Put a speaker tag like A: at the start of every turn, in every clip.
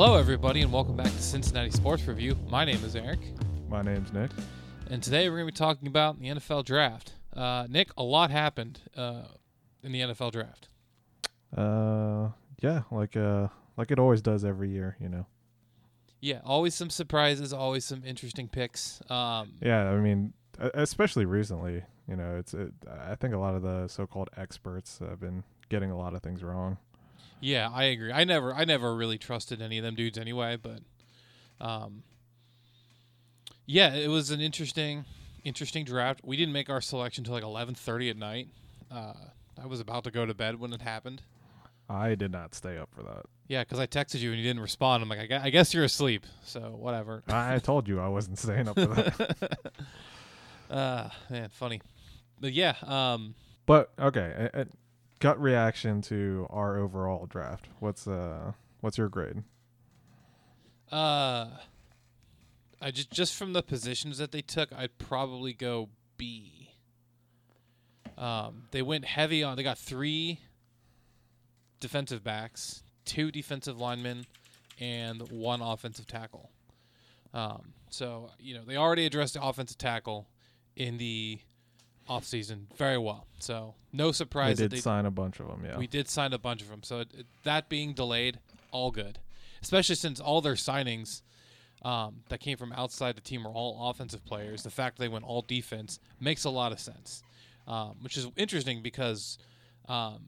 A: Hello, everybody, and welcome back to Cincinnati Sports Review. My name is Eric,
B: My name's Nick.
A: and today we're going to be talking about the NFL draft. Uh, Nick, a lot happened uh, in the NFL draft.
B: Uh, yeah, like uh, like it always does every year, you know.
A: Yeah, always some surprises, always some interesting picks. Um,
B: Yeah, I mean, e- especially recently, you know, it's. It, I think a lot of the so-called experts have been getting a lot of things wrong.
A: Yeah, I agree. I never, I never really trusted any of them dudes anyway. But, um, yeah, it was an interesting, interesting draft. We didn't make our selection till like eleven thirty at night. Uh, I was about to go to bed when it happened.
B: I did not stay up for that.
A: Yeah, because I texted you and you didn't respond. I'm like, I gue- I guess you're asleep. So whatever.
B: I told you I wasn't staying up for that.
A: uh, man, funny. But yeah, um,
B: But okay, gut reaction to our overall draft. What's uh, what's your grade?
A: uh, I just just from the positions that they took, I'd probably go B. Um, they went heavy on. They got three defensive backs, two defensive linemen, and one offensive tackle. Um, so you know they already addressed the offensive tackle in the offseason very well. So no
B: They
A: surprise
B: did
A: that they
B: sign a bunch of them. Yeah.
A: we did sign a bunch of them. So it, it- that being delayed, all good. Especially since all their signings um, that came from outside the team are all offensive players. The fact they went all defense makes a lot of sense, um, which is interesting because um,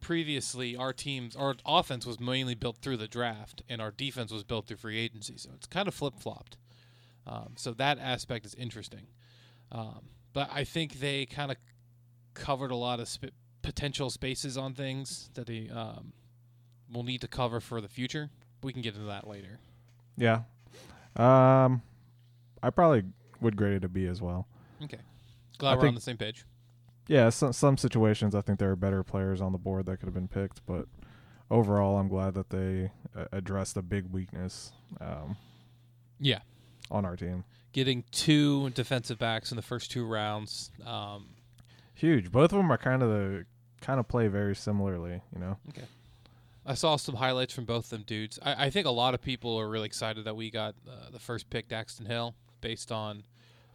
A: previously our teams, our offense was mainly built through the draft, and our defense was built through free agency. So it's kind of flip flopped. Um, so that aspect is interesting. Um, but I think they kind of covered a lot of sp- potential spaces on things that they um, will need to cover for the future. We can get into that later.
B: yeah. Um, I probably would grade it a B as well.
A: Okay. Glad
B: I
A: we're on the same page.
B: yeah, some some situations I think there are better players on the board that could have been picked, but overall, I'm glad that they uh, addressed a big weakness um,
A: Yeah.
B: on our team.
A: Getting two defensive backs in the first two rounds. Um,
B: Huge. Both of them are kind of the kind of play very similarly. You know. Okay.
A: I saw some highlights from both of them dudes. I, I think a lot of people are really excited that we got uh, the first pick, Daxton Hill, based on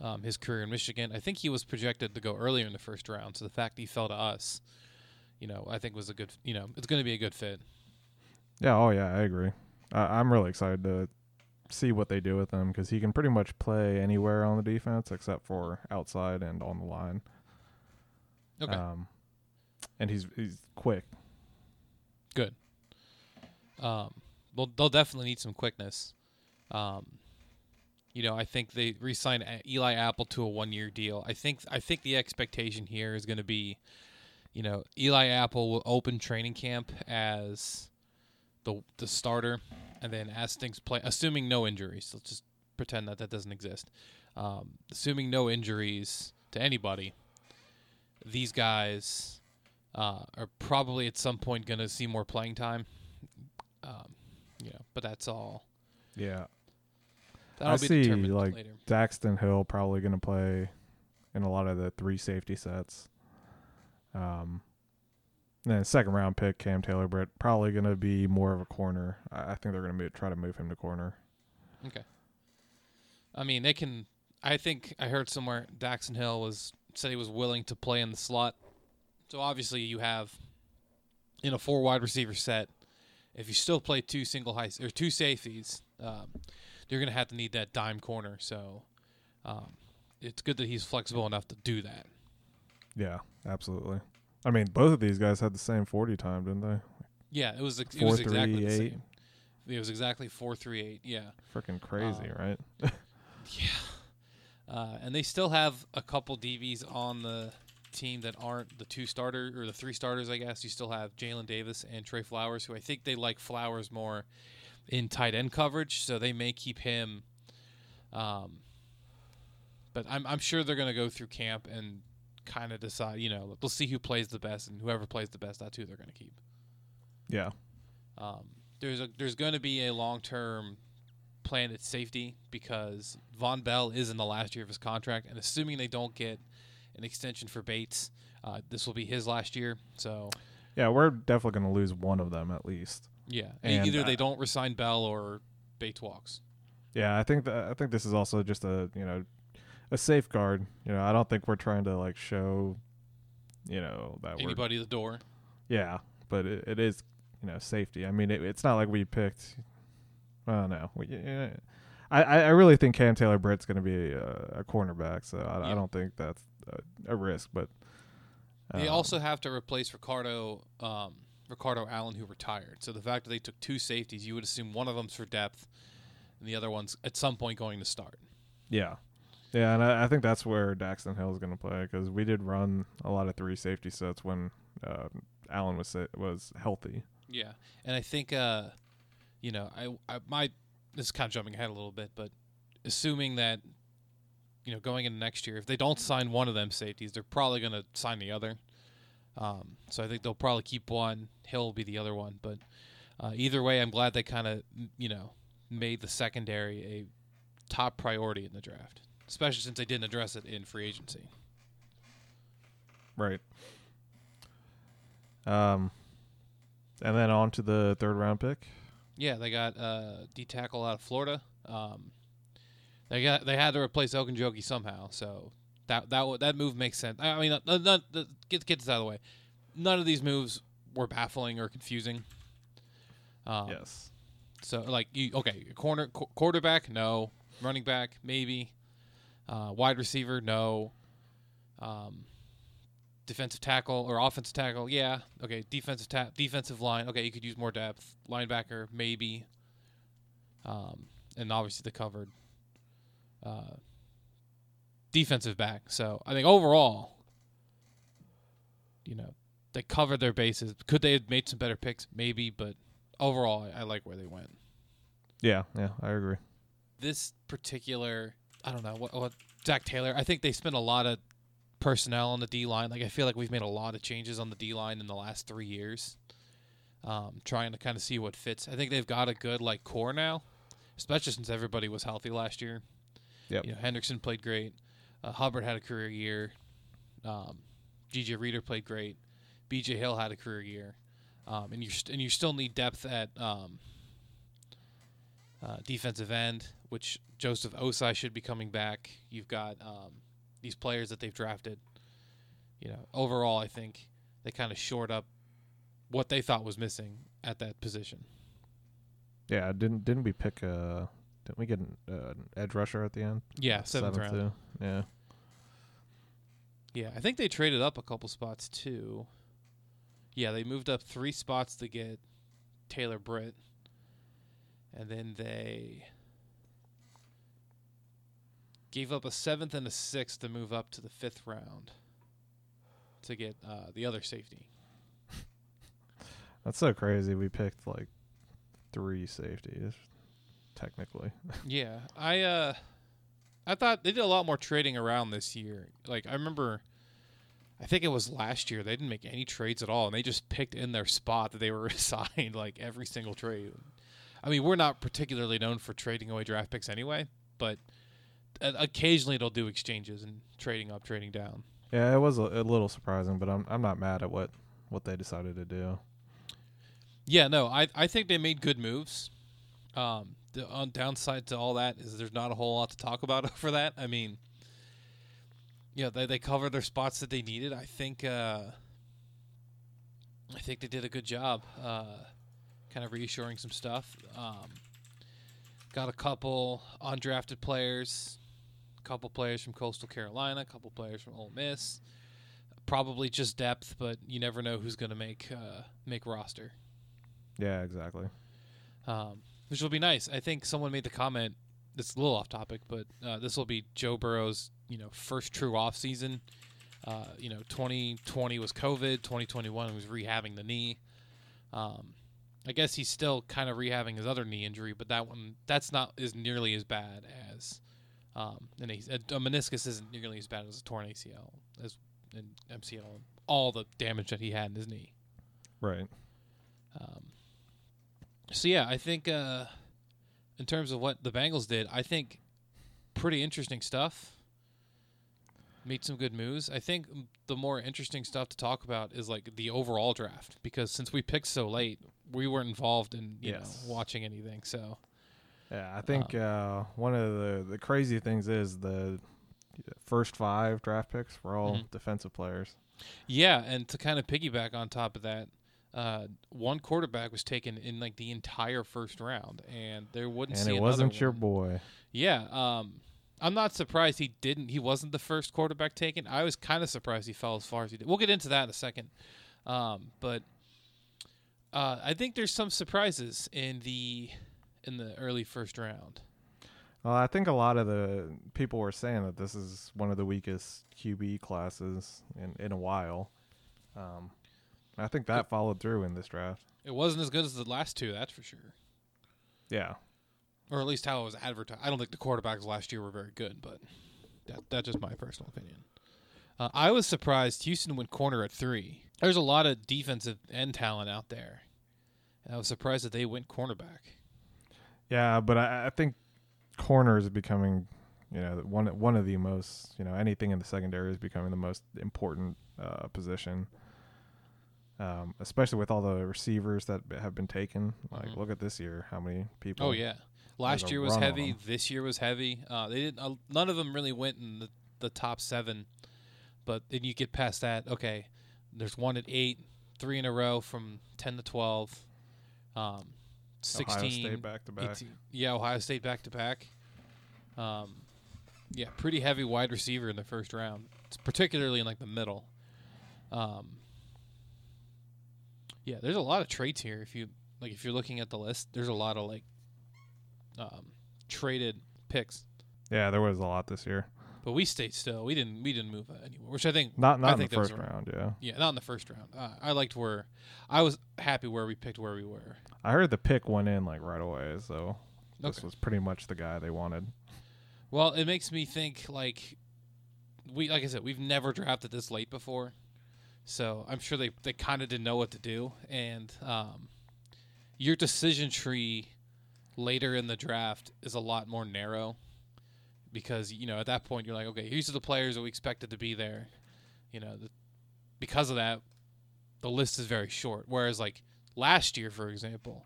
A: um, his career in Michigan. I think he was projected to go earlier in the first round, so the fact he fell to us, you know, I think was a good. You know, it's going to be a good fit.
B: Yeah. Oh yeah, I agree. I I'm really excited to see what they do with him because he can pretty much play anywhere on the defense except for outside and on the line.
A: Okay.
B: Um, and he's he's quick.
A: Good. Um, they'll, they'll definitely need some quickness. Um, you know, I think they re-signed Eli Apple to a one-year deal. I think I think the expectation here is going to be, you know, Eli Apple will open training camp as the the starter, and then as things play, assuming no injuries, let's just pretend that that doesn't exist. Um, assuming no injuries to anybody, these guys uh, are probably at some point going to see more playing time. Um, you know, but that's all.
B: Yeah.
A: That'll
B: I
A: be
B: see, like,
A: later.
B: Daxton Hill probably going to play in a lot of the three safety sets. Um, then second round pick Cam Taylor Britt probably going to be more of a corner. I, I think they're going to try to move him to corner.
A: Okay. I mean, they can. I think I heard somewhere Daxton Hill was said he was willing to play in the slot. So obviously, you have in a four wide receiver set. If you still play two single high or two safeties, um, you're going to have to need that dime corner. So um, it's good that he's flexible enough to do that.
B: Yeah, absolutely. I mean, both of these guys had the same forty time, didn't they?
A: Yeah, it was. It
B: Four,
A: was exactly
B: three,
A: the
B: eight.
A: same. It was exactly four three eight. Yeah.
B: Freaking crazy,
A: Um,
B: right? Yeah.
A: Uh, and they still have a couple DBs on the team that aren't the two starter or the three starters, I guess. You still have Jalen Davis and Tre Flowers, who I think they like Flowers more in tight end coverage, so they may keep him. Um, but I'm I'm sure they're going to go through camp and kind of decide. You know, they'll see who plays the best, and whoever plays the best, that's who they're going to keep.
B: Yeah.
A: Um, there's a there's going to be a long term plan at safety because Vonn Bell is in the last year of his contract, and assuming they don't get an extension for Bates, uh, this will be his last year. So
B: Yeah, we're definitely going to lose one of them at least.
A: Yeah,
B: And,
A: either they
B: uh,
A: don't resign Bell or Bates walks.
B: Yeah, I think that I think this is also just a you know a safeguard. You know, I don't think we're trying to like show you know that we're
A: Anybody the door.
B: yeah, but it, it is you know safety. I mean, it, it's not like we picked. Well, no, we, yeah, I I I really think Cam Taylor Britt's going to be a, a cornerback, so I,
A: Yeah.
B: I don't think that's a, a risk. But
A: They
B: um,
A: also have to replace Ricardo um, Ricardo Allen, who retired. So the fact that they took two safeties, you would assume one of them's for depth, and the other one's at some point going to start.
B: Yeah. Yeah, and I, I think that's where Daxton Hill is going to play because we did run a lot of three safety sets when uh, Allen was was healthy.
A: Yeah, and I think uh, you know, I I my this is kind of jumping ahead a little bit, but assuming that you know going into next year, if they don't sign one of them safeties, they're probably going to sign the other. Um, so I think they'll probably keep one. Hill will be the other one, but uh, either way, I'm glad they kind of you know made the secondary a top priority in the draft, especially since they didn't address it in free agency.
B: Right. Um, and then on to the third round pick.
A: Yeah, they got uh, D tackle out of Florida. Um, they got they had to replace Ogunjobi somehow, so that that that move makes sense. I mean, uh, not, not, get get this out of the way. None of these moves were baffling or confusing. Um,
B: yes.
A: So like you okay, corner qu- quarterback, no. Running back, maybe. Uh, wide receiver, no. Um, defensive tackle or offensive tackle, yeah. Okay, defensive ta- defensive line, okay, you could use more depth. Linebacker, maybe. Um, and obviously the covered uh, defensive back. So I think overall, you know, they covered their bases. Could they have made some better picks? Maybe, but overall, I, I like where they went.
B: Yeah. Yeah. I agree.
A: This particular, I don't know what what Zac Taylor. I think they spent a lot of personnel on the D line. Like I feel like we've made a lot of changes on the D line in the last three years, um, trying to kind of see what fits. I think they've got a good like core now, especially since everybody was healthy last year.
B: Yep.
A: You know, Hendrickson played great. Uh, Hubbard had a career year. Um, DJ Reader played great. BJ Hill had a career year. Um, and you st- and you still need depth at um, uh, defensive end, which Joseph Ossai should be coming back. You've got um, these players that they've drafted. You know, overall, I think they kind of shored up what they thought was missing at that position.
B: Yeah. Didn't didn't we pick a didn't we get an, uh, an edge rusher at the end?
A: Yeah, seventh, round.
B: too? Yeah.
A: Yeah, I think they traded up a couple spots too. Yeah, they moved up three spots to get Taylor Britt, and then they gave up a seventh and a sixth to move up to the fifth round to get uh, the other safety.
B: That's so crazy. We picked like three safeties, technically.
A: yeah, I uh, I thought they did a lot more trading around this year. Like I remember, I think it was last year they didn't make any trades at all, and they just picked in their spot that they were assigned like every single trade. I mean, we're not particularly known for trading away draft picks anyway, but uh, occasionally they'll do exchanges and trading up, trading down.
B: Yeah, it was a, a little surprising, but I'm I'm not mad at what what they decided to do.
A: Yeah, no, I I think they made good moves. Um, the on downside to all that is there's not a whole lot to talk about for that. I mean, yeah, they they covered their spots that they needed. I think uh, I think they did a good job, uh, kind of reassuring some stuff. Um, got a couple undrafted players, a couple players from Coastal Carolina, a couple players from Ole Miss. Probably just depth, but you never know who's going to make uh, make roster
B: Yeah, exactly.
A: um, which will be nice. I think someone made the comment. It's a little off topic, but uh, this will be Joe Burrow's you know first true off season. Uh, you know, 2020 was COVID. 2021 was rehabbing the knee. Um, I guess he's still kind of rehabbing his other knee injury, but that one that's not is nearly as bad as um, an A- a meniscus isn't nearly as bad as a torn ACL as an MCL. All the damage that he had in his knee.
B: Right.
A: Um, so yeah, I think uh, in terms of what the Bengals did, I think pretty interesting stuff. Made some good moves. I think the more interesting stuff to talk about is like the overall draft because since we picked so late, we weren't involved in you
B: Yes.
A: know watching anything. So
B: Yeah, I think uh, one of the the crazy things is the first five draft picks were all
A: Mhm.
B: defensive players.
A: yeah, and to kind of piggyback on top of that. Uh, one quarterback was taken in like the entire first round, and there wouldn't
B: and it wasn't your
A: one.
B: boy.
A: Yeah, um, I'm not surprised he didn't. He wasn't the first quarterback taken. I was kind of surprised he fell as far as he did. We'll get into that in a second. Um, but uh, I think there's some surprises in the in the early first round.
B: Well, I think a lot of the people were saying that this is one of the weakest QB classes in, in a while. Um, I think that followed through in this draft.
A: It wasn't as good as the last two, that's for sure.
B: Yeah,
A: Or at least how it was advertised. I don't think the quarterbacks last year were very good, but that, that's just my personal opinion. Uh, I was surprised Houston went corner at three. There's a lot of defensive end talent out there. And I was surprised that they went cornerback.
B: yeah, but I, I think corner is becoming, you know, one one of the most, you know, anything in the secondary is becoming the most important uh, position. Um, especially with all the receivers that have been taken. Like,
A: Mhm.
B: look at this year, how many people?
A: Oh yeah, last year was heavy. This year was heavy. Uh, they didn't. Uh, none of them really went in the, the top seven, but then you get past that. Okay, there's one at eight, three in a row from ten to twelve, um, sixteen,
B: Ohio State back to back.
A: 18 yeah, Ohio State back to back. Um, yeah, pretty heavy wide receiver in the first round, It's particularly in like the middle. Um, yeah, there's a lot of traits here. If you like, if you're looking at the list, there's a lot of like um, traded picks.
B: Yeah, there was a lot this year.
A: But we stayed still. We didn't. We didn't move anywhere, which I think.
B: Not
A: I
B: not in the
A: think that was
B: first round. Yeah,
A: Yeah, not in the first round. Uh, I liked where I was happy where we picked where we were.
B: I heard the pick went in like right away, so this was pretty much the guy they wanted.
A: Well, it makes me think like we like I said, we've never drafted this late before. So I'm sure they, they kind of didn't know what to do. And um, your decision tree later in the draft is a lot more narrow because, you know, at that point you're like, okay, these are the players that we expected to be there. You know, the, because of that, the list is very short. Whereas, like last year, for example,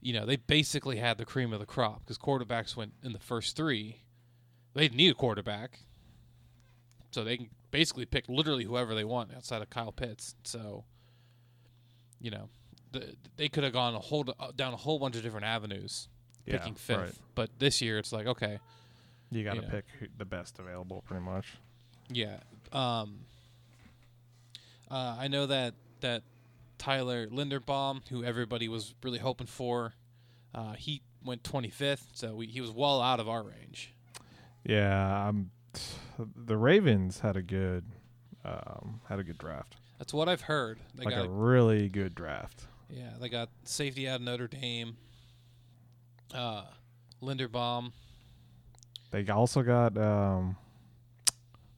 A: you know, they basically had the cream of the crop because quarterbacks went in the first three. They need a quarterback, so they can basically pick literally whoever they want outside of Kyle Pitts. So, you know, the, they could have gone a whole uh, down a whole bunch of different avenues
B: Yeah,
A: picking fifth.
B: right.
A: But this year, it's like okay,
B: You got to
A: know.
B: pick the best available, pretty much.
A: Yeah. Um, uh, I know that that Tyler Linderbaum, who everybody was really hoping for, uh, he went 25th, so we, he was well out of our range.
B: Yeah, um, the Ravens had a good um, had a good draft,
A: That's what I've heard. They
B: like
A: got
B: a really good draft.
A: yeah, they got safety out of Notre Dame. Uh, Linderbaum.
B: They also got um,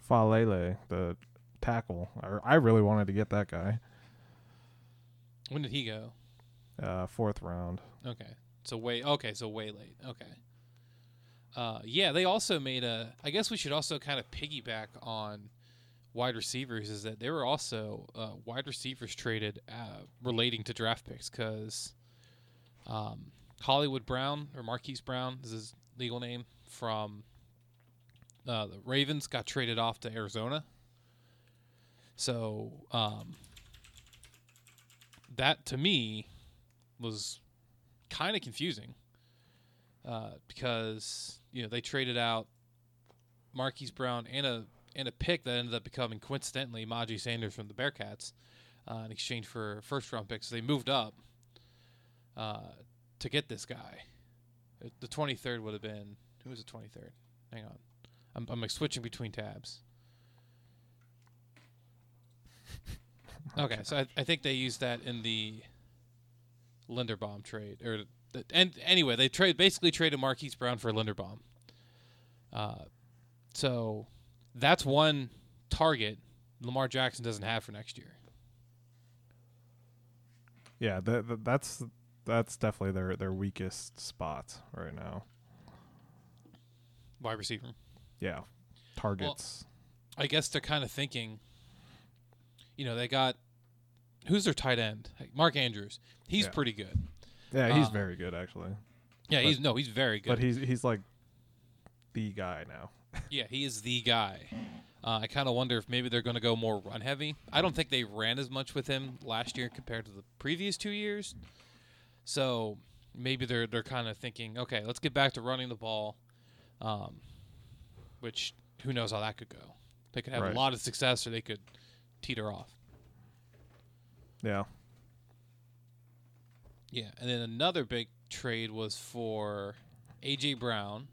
B: Faalele, the tackle. I, I really wanted to get that guy.
A: When did he go?
B: Uh, fourth round.
A: Okay, so way okay, so way late. Okay. Uh, yeah, they also made a. I guess we should also kind of piggyback on wide receivers. Is that there were also uh, wide receivers traded uh, relating to draft picks because um, Hollywood Brown or Marquise Brown is his legal name from uh, the Ravens got traded off to Arizona. So um, that to me was kind of confusing uh, because you know they traded out Marquise Brown and a and a pick that ended up becoming coincidentally Myjai Sanders from the Bearcats uh, in exchange for first round picks. So they moved up uh, to get this guy. The twenty third would have been who was the twenty third? Hang on, I'm I'm like switching between tabs. Okay, so I, I think they used that in the Linderbaum trade, or the, and anyway, they trade basically traded Marquise Brown for Linderbaum. Uh, so that's one target Lamar Jackson doesn't have for next year.
B: Yeah, th- th- that's that's definitely their their weakest spot right now.
A: Wide receiver.
B: Yeah, targets.
A: I guess they're kind of thinking, you know, they got who's their tight end? Mark Andrews. He's
B: Yeah.
A: pretty good.
B: Yeah, he's
A: Uh,
B: very good actually.
A: Yeah,
B: But-
A: he's no, he's very good.
B: But he's he's like the guy now.
A: Yeah, he is the guy. Uh, I kind of wonder if maybe they're going to go more run heavy. I don't think they ran as much with him last year compared to the previous two years. So maybe they're they're kind of thinking, okay, let's get back to running the ball. Um, which who knows how that could go? They could have
B: Right.
A: a lot of success, or they could teeter off.
B: Yeah.
A: Yeah, and then another big trade was for AJ Brown.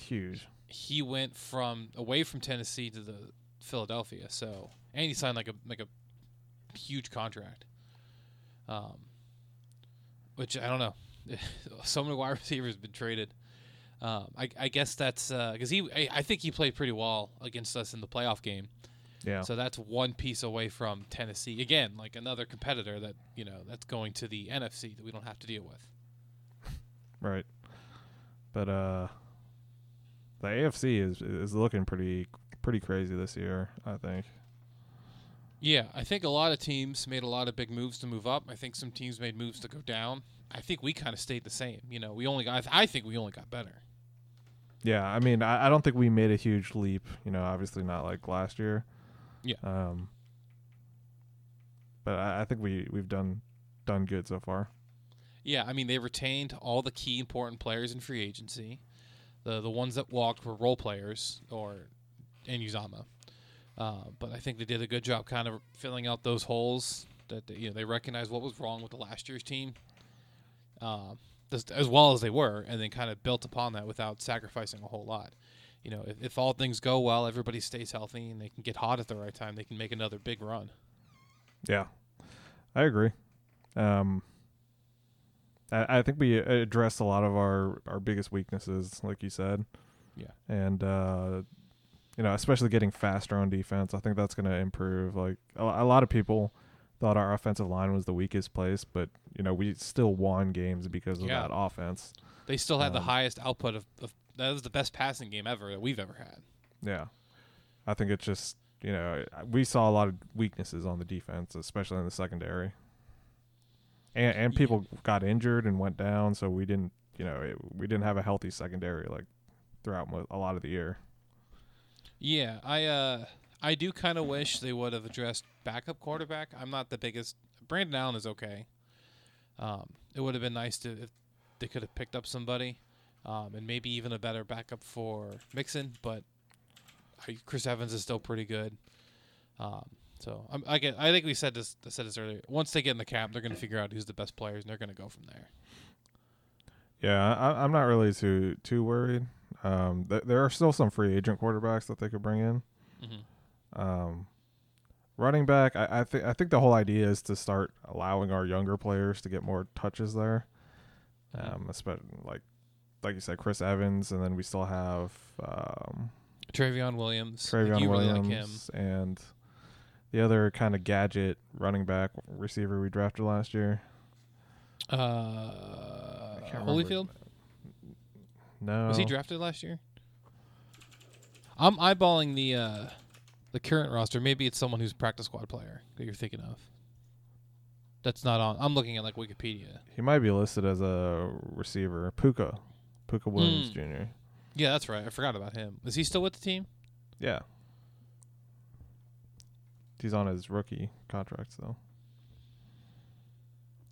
B: Huge.
A: he went from away from Tennessee to the Philadelphia. So and he signed like a like a huge contract. Um, which I don't know. so many wide receivers been traded. Um, I, I guess that's because he I, I think he played pretty well against us in the playoff game.
B: Yeah.
A: So that's one piece away from Tennessee again, like another competitor that you know that's going to the NFC that we don't have to deal with.
B: Right. But uh the AFC is is looking pretty pretty crazy this year, I think.
A: Yeah, I think a lot of teams made a lot of big moves to move up. I think some teams made moves to go down. I think we kind of stayed the same. You know, we only got. I think we only got better.
B: Yeah, I mean, I, I don't think we made a huge leap, you know, obviously not like last year.
A: Yeah.
B: Um but I, I think we we've done done good so far.
A: Yeah, I mean they retained all the key important players in free agency. The the ones that walked were role players or and Uzomah. Uh, but I think they did a good job kind of filling out those holes that they, you know they recognized what was wrong with the last year's team. Uh, as well as they were, and then kind of built upon that without sacrificing a whole lot. You know, if, if all things go well, everybody stays healthy, and they can get hot at the right time, they can make another big run.
B: Yeah, I agree. Um, I, I think we addressed a lot of our, our biggest weaknesses, like you said.
A: Yeah.
B: and uh, you know, especially getting faster on defense, I think that's going to improve. Like a, a lot of people thought our offensive line was the weakest place, but you know, we still won games because of
A: Yeah.
B: that offense.
A: They still had the
B: Um,
A: highest output of, of that was the best passing game ever that we've ever had.
B: Yeah, I think it's just you know we saw a lot of weaknesses on the defense, especially in the secondary. And and
A: Yeah.
B: people got injured and went down, so we didn't you know it, we didn't have a healthy secondary like throughout mo- a lot of the year.
A: Yeah, I uh I do kind of wish they would have addressed backup quarterback. I'm not the biggest. Brandon Allen is okay. Um, it would have been nice to if they could have picked up somebody, um, and maybe even a better backup for Mixon. But Chris Evans is still pretty good. Um, so I'm, I get. I think we said this. I said this earlier. Once they get in the camp, they're going to figure out who's the best players, and they're going to go from there.
B: Yeah, I, I'm not really too too worried. Um, th- there are still some free agent quarterbacks that they could bring in.
A: hmm
B: Um, running back, I, I think I think the whole idea is to start allowing our younger players to get more touches there.
A: Mhm.
B: Um, especially like like you said, Chris Evans, and then we still have um,
A: Trayveon Williams.
B: Trayveon
A: you
B: Williams
A: really like him.
B: and the other kind of gadget running back receiver we drafted last year.
A: Uh, Holyfield.
B: No,
A: Was he drafted last year? I'm eyeballing the uh, the current roster. Maybe it's someone who's a practice squad player that you're thinking of. That's not on. I'm looking at like Wikipedia.
B: He might be listed as a receiver. Pooka, Pooka Williams
A: Mm.
B: Jr.
A: Yeah, that's right. I forgot about him. Is he still with the team?
B: Yeah, he's on his rookie contract though.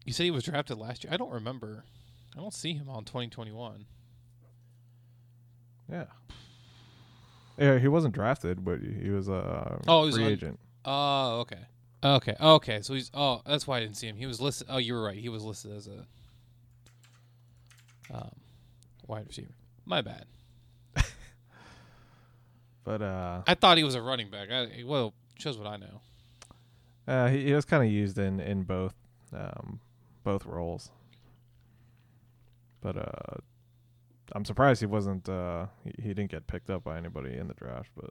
A: You said he was drafted last year. I don't remember. I don't see him on 2021.
B: Yeah. Yeah, he wasn't drafted, but he was a
A: Oh, he was
B: free
A: on-
B: agent.
A: Oh, okay. Okay. Okay. So he's. Oh, that's why I didn't see him. He was listed. Oh, you were right. He was listed as a um, wide receiver. My bad.
B: But uh,
A: I thought he was a running back. I, well, shows what I know.
B: uh he, he was kind of used in in both um both roles. But uh, I'm surprised he wasn't. Uh, he, he didn't get picked up by anybody in the draft. But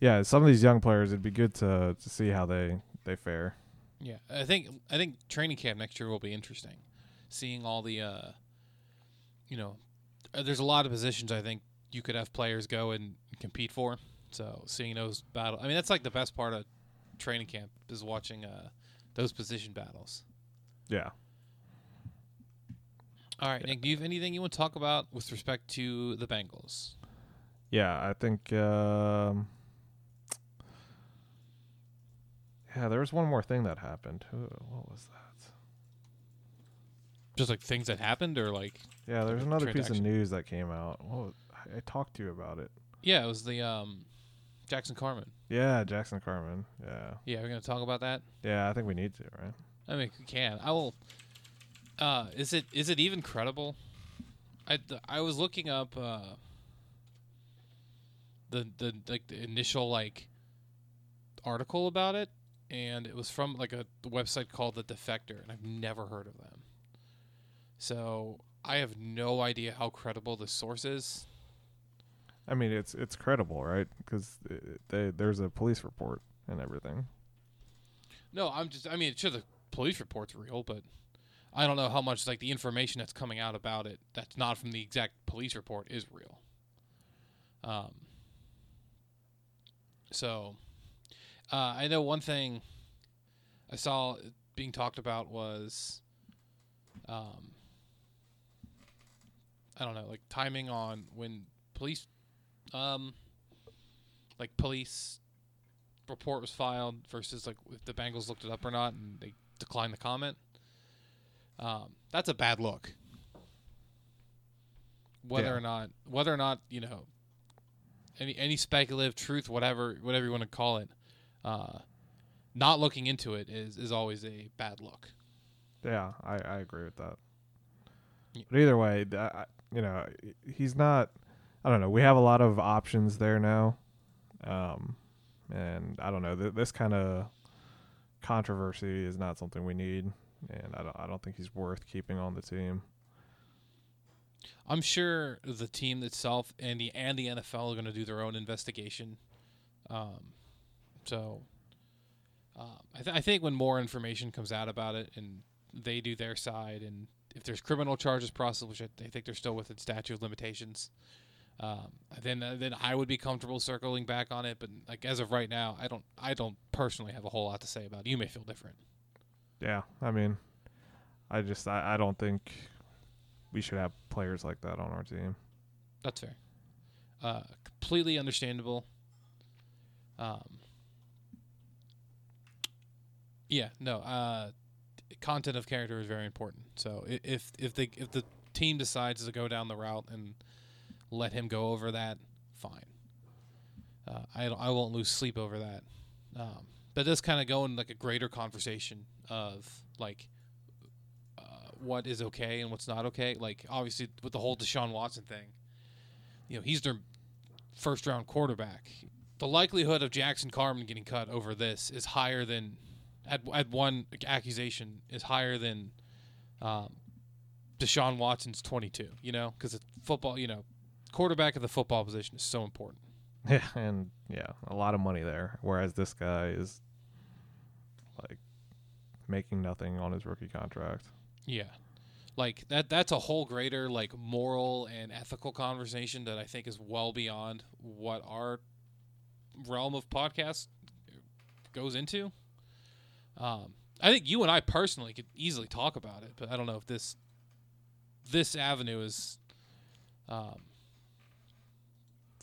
B: yeah, some of these young players, it'd be good to to see how they they fare.
A: Yeah, I think I think training camp next year will be interesting. Seeing all the, uh, you know, uh, there's a lot of positions I think you could have players go and compete for. So seeing those battle, I mean, that's like the best part of training camp is watching uh, those position battles.
B: Yeah.
A: All right, Nick, do you have anything you want to talk about with respect to the Bengals?
B: Yeah, I think. Um, yeah, there was one more thing that happened. What was that?
A: Just like things that happened, or like,
B: Yeah, there's another piece of news that came out. What was, I, I talked to you about it.
A: yeah, it was the um, Jackson Carman.
B: Yeah, Jackson Carman. Yeah,
A: Yeah, we're gonna talk about that.
B: yeah. I think we need to, right?
A: I mean, we can. I will. Uh, is it is it even credible? I I was looking up uh, the the like the initial like article about it, and it was from like a website called the Defector, and I've never heard of them. So I have no idea how credible the source is.
B: I mean, it's it's credible, right? Because there's a police report and everything.
A: No, I'm just. I mean, sure, the police report's real, but I don't know how much like the information that's coming out about it that's not from the exact police report is real. Um. So, uh, I know one thing I saw being talked about was, um, I don't know, like timing on when police, um, like police report was filed versus like if the Bengals looked it up or not and they declined the comment. Um, that's a bad look. Whether
B: Yeah.
A: or not, whether or not you know, any any speculative truth, whatever whatever you want to call it, uh, not looking into it is is always a bad look.
B: Yeah, I, I agree with that.
A: Yeah.
B: But either way, th- I- you know, he's not. I don't know. We have a lot of options there now, um, and I don't know. Th- this kind of controversy is not something we need, and I don't. I don't think he's worth keeping on the team.
A: I'm sure the team itself and the and the NFL are going to do their own investigation. Um, so um, I, th- I think when more information comes out about it and they do their side, and if there's criminal charges processed, which I, I think they're still within statute of limitations, um, then then I would be comfortable circling back on it. But like as of right now, I don't I don't personally have a whole lot to say about it. You may feel different.
B: Yeah, I mean, I just I, I don't think we should have players like that on our team.
A: That's fair. Uh, completely understandable. Um, yeah, no. Uh, content of character is very important. So if if the if the team decides to go down the route and let him go over that, fine. Uh, I I won't lose sleep over that. Um, but does kind of go in like a greater conversation of like uh, what is okay and what's not okay. Like obviously with the whole Deshaun Watson thing, you know he's their first round quarterback. The likelihood of Jackson Carman getting cut over this is higher than at at one accusation is higher than um, Deshaun Watson's twenty two. You know because football. You know quarterback of the football position is so important.
B: Yeah, and yeah, a lot of money there. Whereas this guy is making nothing on his rookie contract.
A: Yeah. Like that that's a whole greater like moral and ethical conversation that I think is well beyond what our realm of podcast goes into. Um I think you and I personally could easily talk about it, but I don't know if this this avenue is um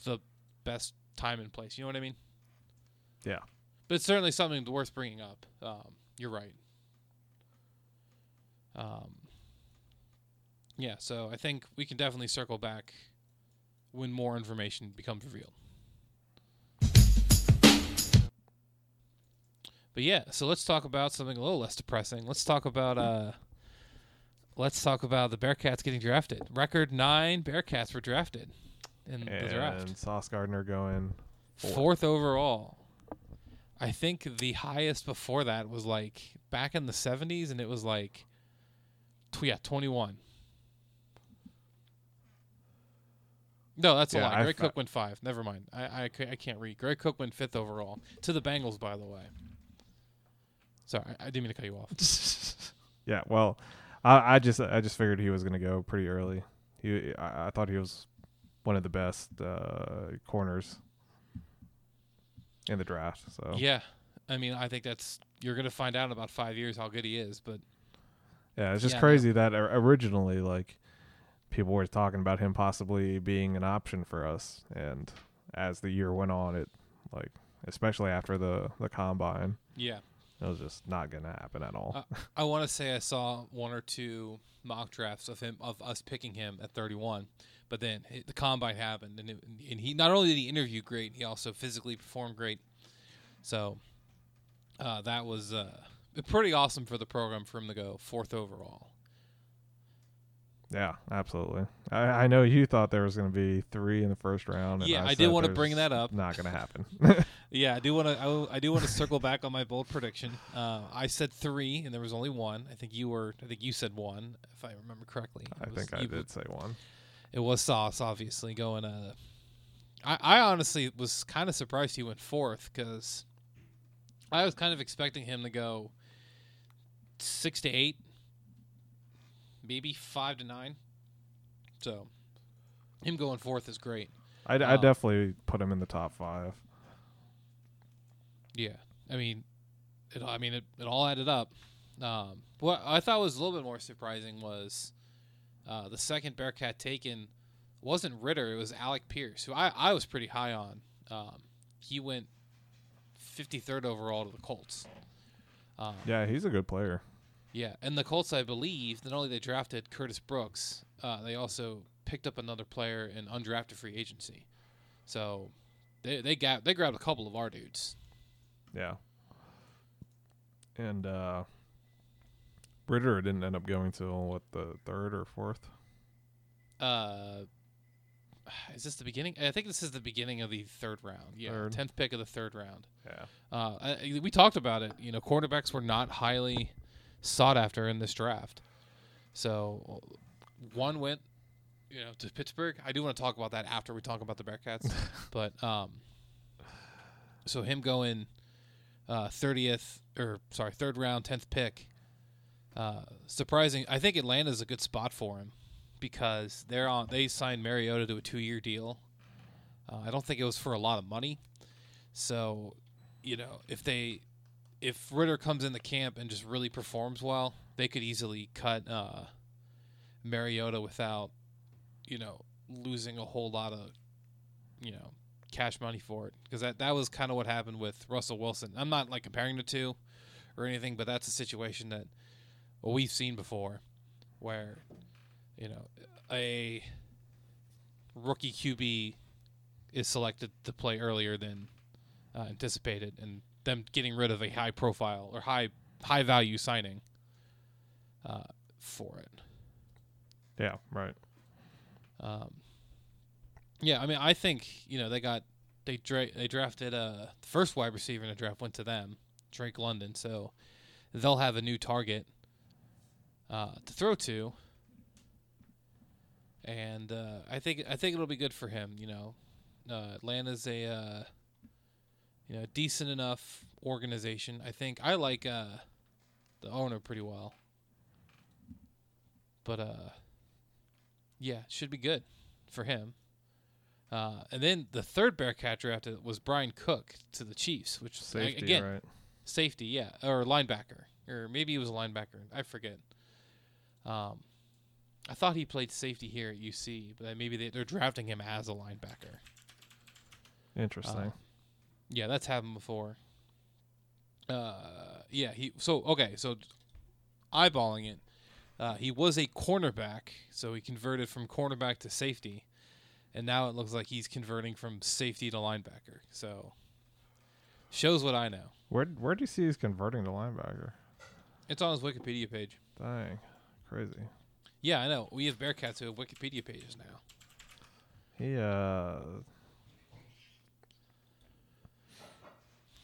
A: the best time and place. You know what I mean?
B: Yeah.
A: But it's certainly something worth bringing up. Um, you're right. Um, yeah, so I think we can definitely circle back when more information becomes revealed. But yeah, so let's talk about something a little less depressing. Let's talk about uh let's talk about the Bearcats getting drafted. Record 9 Bearcats were drafted in the draft.
B: And Sauce Gardner going fourth.
A: Fourth overall. I think the highest before that was like back in the 70s, and it was like, yeah, 21. No, that's a
B: Yeah,
A: lie. Greg
B: fa-
A: Cook went five. Never mind. I, I, I can't read. Greg Cook went fifth overall to the Bengals, by the way. Sorry, I, I didn't mean to cut you off.
B: Yeah, well, I, I just I just figured he was going to go pretty early. He I, I thought he was one of the best uh, corners in the draft. So
A: Yeah, I mean, I think that's you're gonna find out in about five years how good he is. But
B: Yeah, it's just
A: Yeah, no.
B: crazy that originally like people were talking about him possibly being an option for us, and as the year went on, it like especially after the the combine,
A: yeah,
B: it was just not gonna happen at all.
A: Uh, I want to say I saw one or two mock drafts of him of us picking him at 31, but then it, the combine happened, and it, and he not only did he interview great, he also physically performed great. So uh, that was uh, pretty awesome for the program for him to go fourth overall.
B: yeah, absolutely. I, I know you thought there was gonna be three in the first round. And
A: Yeah, I
B: said
A: did wanna bring that up.
B: Not gonna happen.
A: Yeah, I do want to. I do want to circle back on my bold prediction. Uh, I said three, and there was only one. I think you were. I think you said one, if I remember correctly.
B: I
A: was-
B: think I
A: you-
B: did say one.
A: It was Sauce, obviously going. Uh, I I honestly was kind of surprised he went fourth because I was kind of expecting him to go six to eight, maybe five to nine. So him going fourth is great.
B: I, I
A: Um,
B: definitely put him in the top five.
A: Yeah, I mean, it. I mean, it, it all added up. Um, what I thought was a little bit more surprising was uh, the second Bearcat taken wasn't Ridder; it was Alec Pierce, who I, I was pretty high on. Um, he went 53rd overall to the Colts. Um,
B: Yeah, he's a good player.
A: Yeah, and the Colts, I believe, not only they drafted Curtis Brooks, uh, they also picked up another player in undrafted free agency. So they they got they grabbed a couple of our dudes.
B: Yeah. And uh Ridder didn't end up going till what the third or fourth.
A: Uh, is this the beginning? I think this is the beginning of the third round. Yeah,
B: Third.
A: tenth pick of the third round.
B: Yeah.
A: Uh, I, we talked about it. You know, quarterbacks were not highly sought after in this draft. So one went, you know, to Pittsburgh. I do want to talk about that after we talk about the Bearcats. but um, so him going uh, thirtieth or sorry, third round, tenth pick. Uh, surprising. I think Atlanta's a good spot for him because they're on. They signed Mariota to a two-year deal. Uh, I don't think it was for a lot of money. So, you know, if they if Ridder comes in the camp and just really performs well, they could easily cut uh, Mariota without, you know, losing a whole lot of, you know, cash money for it. Because that that was kind of what happened with Russell Wilson. I'm not like comparing the two or anything, but that's a situation that well, we've seen before, where you know a rookie QB is selected to play earlier than uh, anticipated, and them getting rid of a high profile or high high value signing uh, for it.
B: Yeah, right.
A: Um, yeah, I mean, I think you know they got they dra- they drafted uh the first wide receiver in the draft went to them, Drake London, so they'll have a new target uh, to throw to, and uh, I think I think it'll be good for him. You know, uh, Atlanta's a uh, you know decent enough organization. I think I like uh, the owner pretty well, but uh, yeah, should be good for him. Uh, and then the third Bearcat drafted was Bryan Cook to the Chiefs, which
B: Safety,
A: again
B: right?
A: safety, yeah, or linebacker, or maybe he was a linebacker. I forget. Um, I thought he played safety here at UC, but maybe they, they're drafting him as a linebacker.
B: Interesting.
A: Uh, yeah, that's happened before. Uh, yeah, he. So okay, so eyeballing it, uh, he was a cornerback, so he converted from cornerback to safety, and now it looks like he's converting from safety to linebacker. So shows what I know.
B: where where do you see he's converting to linebacker?
A: It's on his Wikipedia page.
B: Dang, crazy.
A: Yeah, I know. We have Bearcats who have Wikipedia pages now.
B: He uh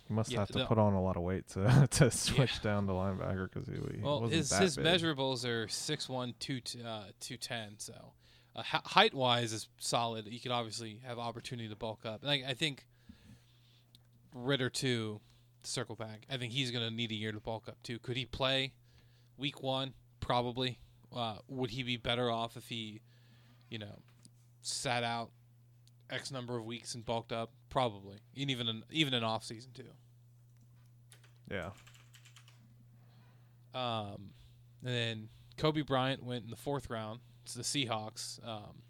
B: must
A: Yeah,
B: have to
A: the-
B: put on a lot of weight to to switch down to linebacker because he, he
A: Well,
B: wasn't
A: his
B: that
A: his
B: big.
A: measurables are six one two uh, two ten. So uh, h- height wise is solid. You could obviously have opportunity to bulk up. And I, I think Ridder too. Circle back. I think he's going to need a year to bulk up too. Could he play week one? Probably. Uh, would he be better off if he, you know, sat out X number of weeks and bulked up, probably, and even in, even in off season too.
B: Yeah.
A: Um, and then Coby Bryant went in the fourth round to the Seahawks. Um,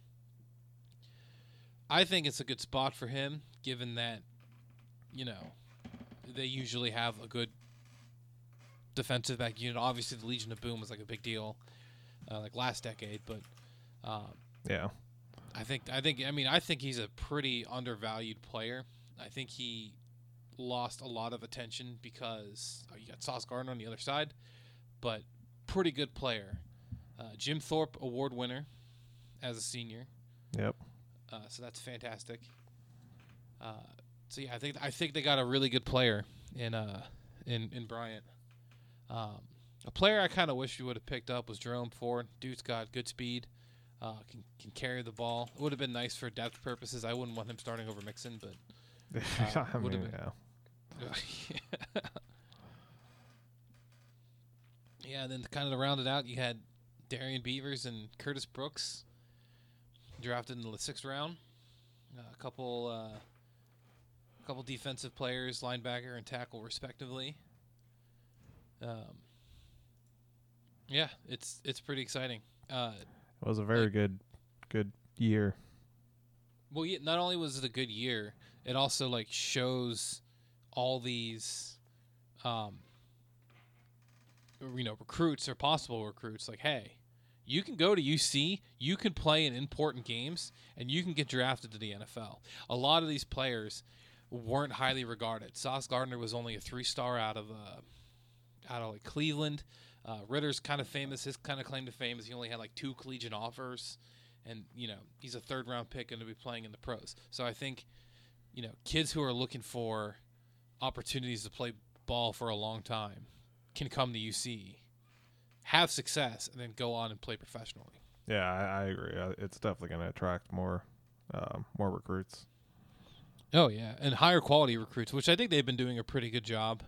A: I think it's a good spot for him, given that, you know, they usually have a good defensive back unit. Obviously, the Legion of Boom was like a big deal, uh, like last decade. But um,
B: Yeah.
A: I think I think I mean I think he's a pretty undervalued player. I think he lost a lot of attention because oh, you got Sauce Gardner on the other side, but pretty good player. Uh, Jim Thorpe Award winner as a senior,
B: Yep.
A: uh, so that's fantastic. Uh, so yeah, I think I think they got a really good player in uh in in Bryant. Um, a player I kind of wish we would have picked up was Jerome Ford. Dude's got good speed, uh, can can carry the ball. It would have been nice for depth purposes. I wouldn't want him starting over Mixon, but Uh,
B: I
A: would've been-
B: yeah.
A: yeah, and then to kind of round it out, you had Darrian Beavers and Curtis Brooks drafted in the sixth round. Uh, a couple, uh, couple defensive players, linebacker and tackle, respectively. Um, yeah, it's it's pretty exciting. Uh,
B: It was a very
A: Like-
B: good, good year.
A: Well, yeah, not only was it a good year, it also like shows all these, um, you know, recruits or possible recruits. Like, hey, you can go to UC, you can play in important games, and you can get drafted to the NFL. A lot of these players weren't highly regarded. Sauce Gardner was only a three-star out of uh, out of like Cleveland. Uh, Ridder's kind of famous. His kind of claim to fame is he only had like two collegiate offers and you know he's a third round pick going to be playing in the pros. So I think you know kids who are looking for opportunities to play ball for a long time can come to UC, have success, and then go on and play professionally.
B: Yeah, I, I agree. Uh, It's definitely going to attract more, um, more recruits.
A: Oh yeah, and higher quality recruits, which I think they've been doing a pretty good job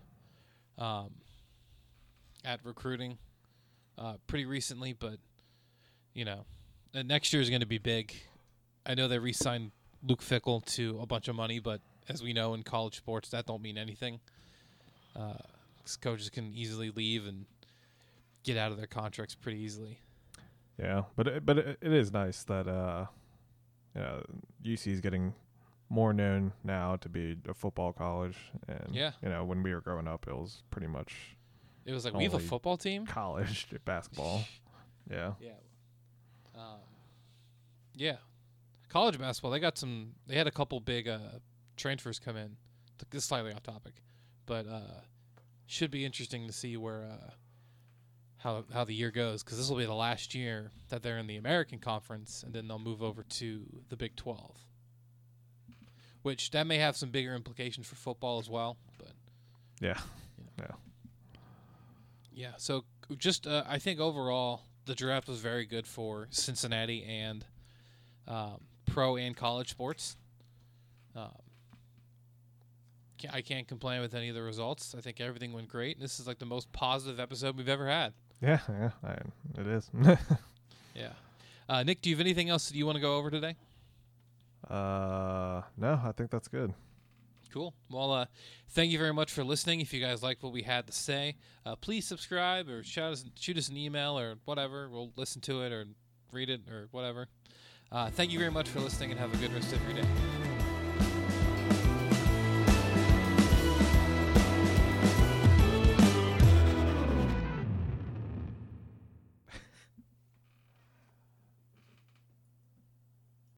A: um, at recruiting uh, pretty recently. But you know, next year is going to be big. I know they re-signed Luke Fickell to a bunch of money, but as we know in college sports, that don't mean anything. Uh, coaches can easily leave and get out of their contracts pretty easily.
B: Yeah, but it, but it, it is nice that uh, yeah, UC is getting more known now to be a football college, and
A: Yeah.
B: you know when we were growing up, it was pretty much
A: It was like we have a football team.
B: college basketball. Yeah,
A: Yeah. Um, yeah. College basketball, they got some. They had a couple big uh, transfers come in. This is slightly off topic, but uh, should be interesting to see where uh, how how the year goes because this will be the last year that they're in the American Conference, and then they'll move over to the Big Twelve. Which that may have some bigger implications for football as well, but
B: yeah,
A: Yeah, so just uh, I think overall the draft was very good for Cincinnati and um, pro and college sports. Um, I can't complain with any of the results. I think everything went great. This is like the most positive episode we've ever had.
B: yeah, yeah. I, it is.
A: Yeah. Uh, Nick, do you have anything else that you want to go over today?
B: uh, no, I think that's good.
A: Cool. Well, uh, thank you very much for listening. If you guys liked what we had to say, uh, please subscribe or shout us, shoot us an email or whatever. We'll listen to it or read it or whatever. Uh, thank you very much for listening and have a good rest of your day.